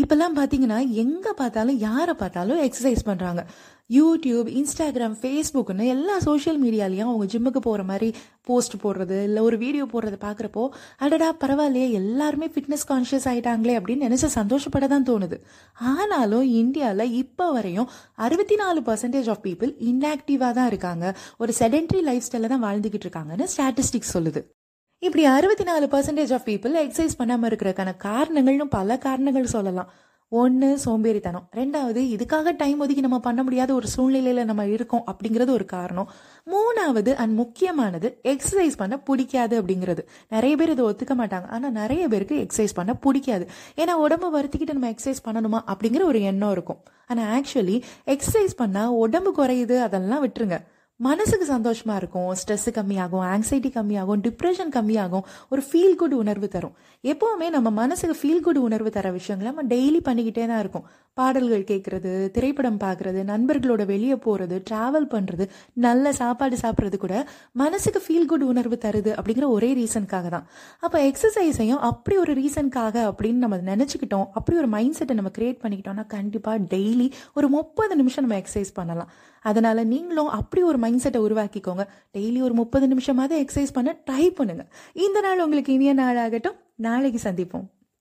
இப்பெல்லாம் பார்த்தீங்கன்னா எங்கே பார்த்தாலும் யாரை பார்த்தாலும் எக்ஸசைஸ் பண்ணுறாங்க யூடியூப் இன்ஸ்டாகிராம் ஃபேஸ்புக்னு எல்லா சோஷியல் மீடியாலையும் அவங்க ஜிம்முக்கு போகிற மாதிரி போஸ்ட் போடுறது இல்லை ஒரு வீடியோ போடுறது பார்க்குறப்போ அடடா பரவாயில்லையே எல்லாருமே ஃபிட்னஸ் கான்ஷியஸ் ஆகிட்டாங்களே அப்படின்னு நினச்சி சந்தோஷப்பட தான் தோணுது. ஆனாலும் இந்தியாவில் இப்போ வரையும் அறுபத்தி நாலு பர்சன்டேஜ் ஆஃப் பீப்புள் இன்ஆக்டிவாக தான் இருக்காங்க. ஒரு செடென்ட்ரி லைஃப் ஸ்டைலில் தான் வாழ்ந்துக்கிட்டு இருக்காங்கன்னு ஸ்டாட்டிஸ்டிக்ஸ் சொல்லுது. இப்படி அறுபத்தி நாலு பர்சன்டேஜ் ஆஃப் பீப்புள் எக்ஸசைஸ் பண்ணாமல் இருக்கிறதுக்கான காரணங்கள்னு பல காரணங்கள் சொல்லலாம். ஒன்று சோம்பேறித்தனம். ரெண்டாவது இதுக்காக டைம் ஒதுக்கி நம்ம பண்ண முடியாத ஒரு சூழ்நிலையில் நம்ம இருக்கோம் அப்படிங்கிறது ஒரு காரணம். மூணாவது அண்ட் முக்கியமானது எக்ஸசைஸ் பண்ண பிடிக்காது அப்படிங்கிறது. நிறைய பேர் இதை ஒத்துக்க மாட்டாங்க. ஆனால் நிறைய பேருக்கு எக்ஸசைஸ் பண்ண பிடிக்காது. ஏன்னா உடம்பு வருத்திக்கிட்டு நம்ம எக்ஸசைஸ் பண்ணணுமா அப்படிங்கிற ஒரு எண்ணம் இருக்கும். ஆனால் ஆக்சுவலி எக்ஸசைஸ் பண்ணால் உடம்பு குறையுது அதெல்லாம் விட்டுருங்க. மனசுக்கு சந்தோஷமாக இருக்கும் ஸ்ட்ரெஸ் கம்மியாகும் ஆங்ஸைட்டி கம்மியாகும் டிப்ரெஷன் கம்மியாகும். ஒரு ஃபீல் குட் உணர்வு தரும். எப்போவுமே நம்ம மனசுக்கு ஃபீல் குட் உணர்வு தர விஷயங்களை நம்ம டெய்லி பண்ணிக்கிட்டே தான் இருக்கும். பாடல்கள் கேட்கறது திரைப்படம் பார்க்கறது நண்பர்களோட வெளியே போகிறது ட்ராவல் பண்ணுறது நல்ல சாப்பாடு சாப்பிட்றது கூட மனசுக்கு ஃபீல் குட் உணர்வு தருது அப்படிங்கிற ஒரே ரீசனுக்காக தான். அப்போ எக்ஸசைஸையும் அப்படி ஒரு ரீசனுக்காக அப்படின்னு நம்ம நினச்சிக்கிட்டோம் அப்படி ஒரு மைண்ட் செட்டை நம்ம கிரியேட் பண்ணிக்கிட்டோம்னா கண்டிப்பாக டெய்லி ஒரு முப்பது நிமிஷம் நம்ம எக்ஸசைஸ் பண்ணலாம். அதனால நீங்களும் அப்படி ஒரு மைண்ட் செட்டை உருவாக்கிக்கோங்க. டெய்லி ஒரு முப்பது நிமிஷமாவது எக்ஸசைஸ் பண்ண ட்ரை பண்ணுங்க. இந்த நாள் உங்களுக்கு இனிய நாள் ஆகட்டும் நாளைக்கு சந்திப்போம்.